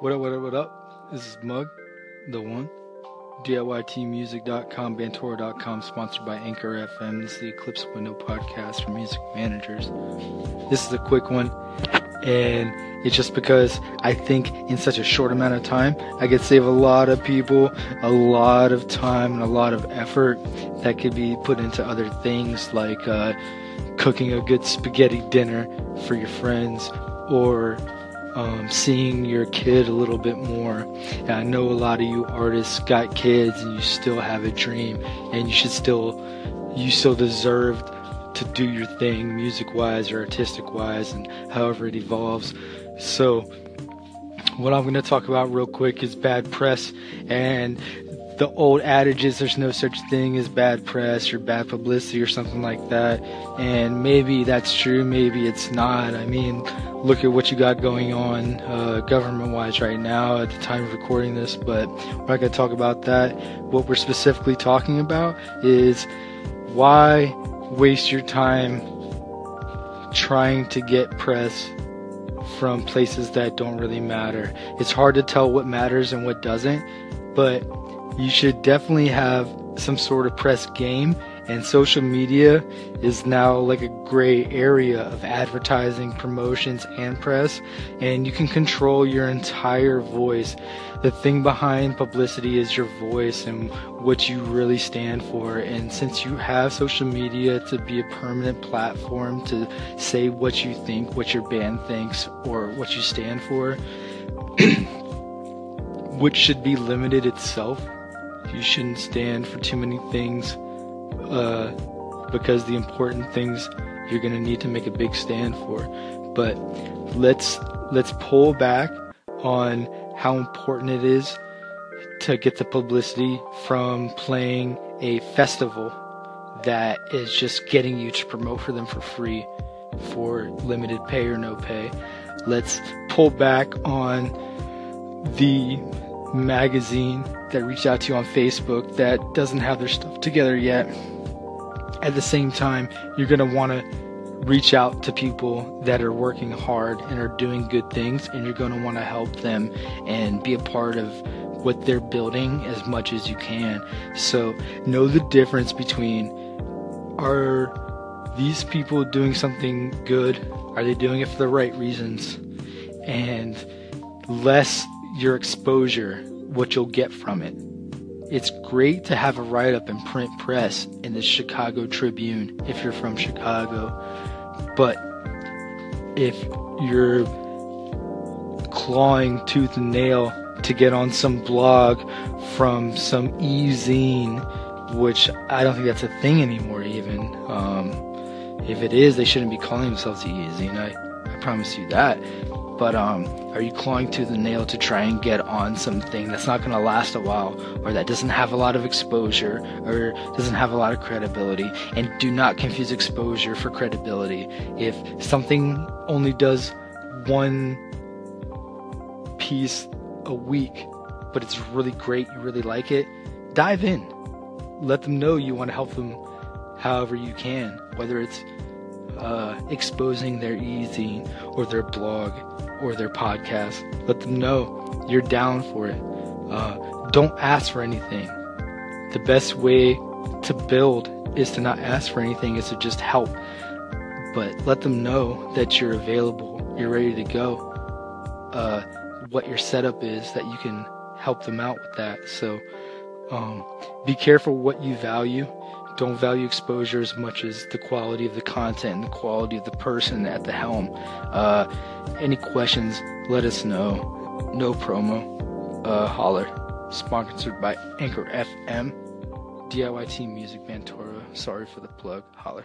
What up, what up, what up? This is Mug, the one. DIYTmusic.com, Bantora.com, sponsored by Anchor FM. This is the Eclipse Window podcast for music managers. This is a quick one, and it's just because I think in such a short amount of time, I could save a lot of people a lot of time and a lot of effort that could be put into other things like uh, cooking a good spaghetti dinner for your friends or um, seeing your kid a little bit more. And I know a lot of you artists got kids and you still have a dream and you should still, you still deserve to do your thing music wise or artistic wise and however it evolves. So, what I'm going to talk about real quick is bad press and the old adages there's no such thing as bad press or bad publicity or something like that. And maybe that's true, maybe it's not. I mean, look at what you got going on uh, government wise right now at the time of recording this, but we're not going to talk about that. What we're specifically talking about is why waste your time trying to get press from places that don't really matter. It's hard to tell what matters and what doesn't, but you should definitely have some sort of press game and social media is now like a gray area of advertising promotions and press and you can control your entire voice. The thing behind publicity is your voice and what you really stand for and since you have social media to be a permanent platform to say what you think what your band thinks or what you stand for which should be limited itself you shouldn't stand for too many things uh, because the important things you're going to need to make a big stand for. But let's let's pull back on how important it is to get the publicity from playing a festival that is just getting you to promote for them for free for limited pay or no pay. Let's pull back on the magazine that reached out to you on Facebook that doesn't have their stuff together yet. At the same time, you're going to want to reach out to people that are working hard and are doing good things, and you're going to want to help them and be a part of what they're building as much as you can. So, know the difference between are these people doing something good? Are they doing it for the right reasons? And less your exposure, what you'll get from it. It's great to have a write up in print press in the Chicago Tribune if you're from Chicago. But if you're clawing tooth and nail to get on some blog from some e-zine, which I don't think that's a thing anymore, even. Um, if it is, they shouldn't be calling themselves e-zine. I, I promise you that but um, are you clawing to the nail to try and get on something that's not going to last a while or that doesn't have a lot of exposure or doesn't have a lot of credibility? And do not confuse exposure for credibility. If something only does one piece a week but it's really great you really like it dive in. Let them know you want to help them however you can whether it's uh, exposing their e-zine or their blog or their podcast. Let them know you're down for it. Uh, don't ask for anything. The best way to build is to not ask for anything, is to just help. But let them know that you're available, you're ready to go. Uh, what your setup is, that you can help them out with that. So um, be careful what you value don't value exposure as much as the quality of the content and the quality of the person at the helm. Uh, any questions, let us know. No promo. Uh, holler. Sponsored by Anchor FM. DIYT Music Bantora. Sorry for the plug. Holler.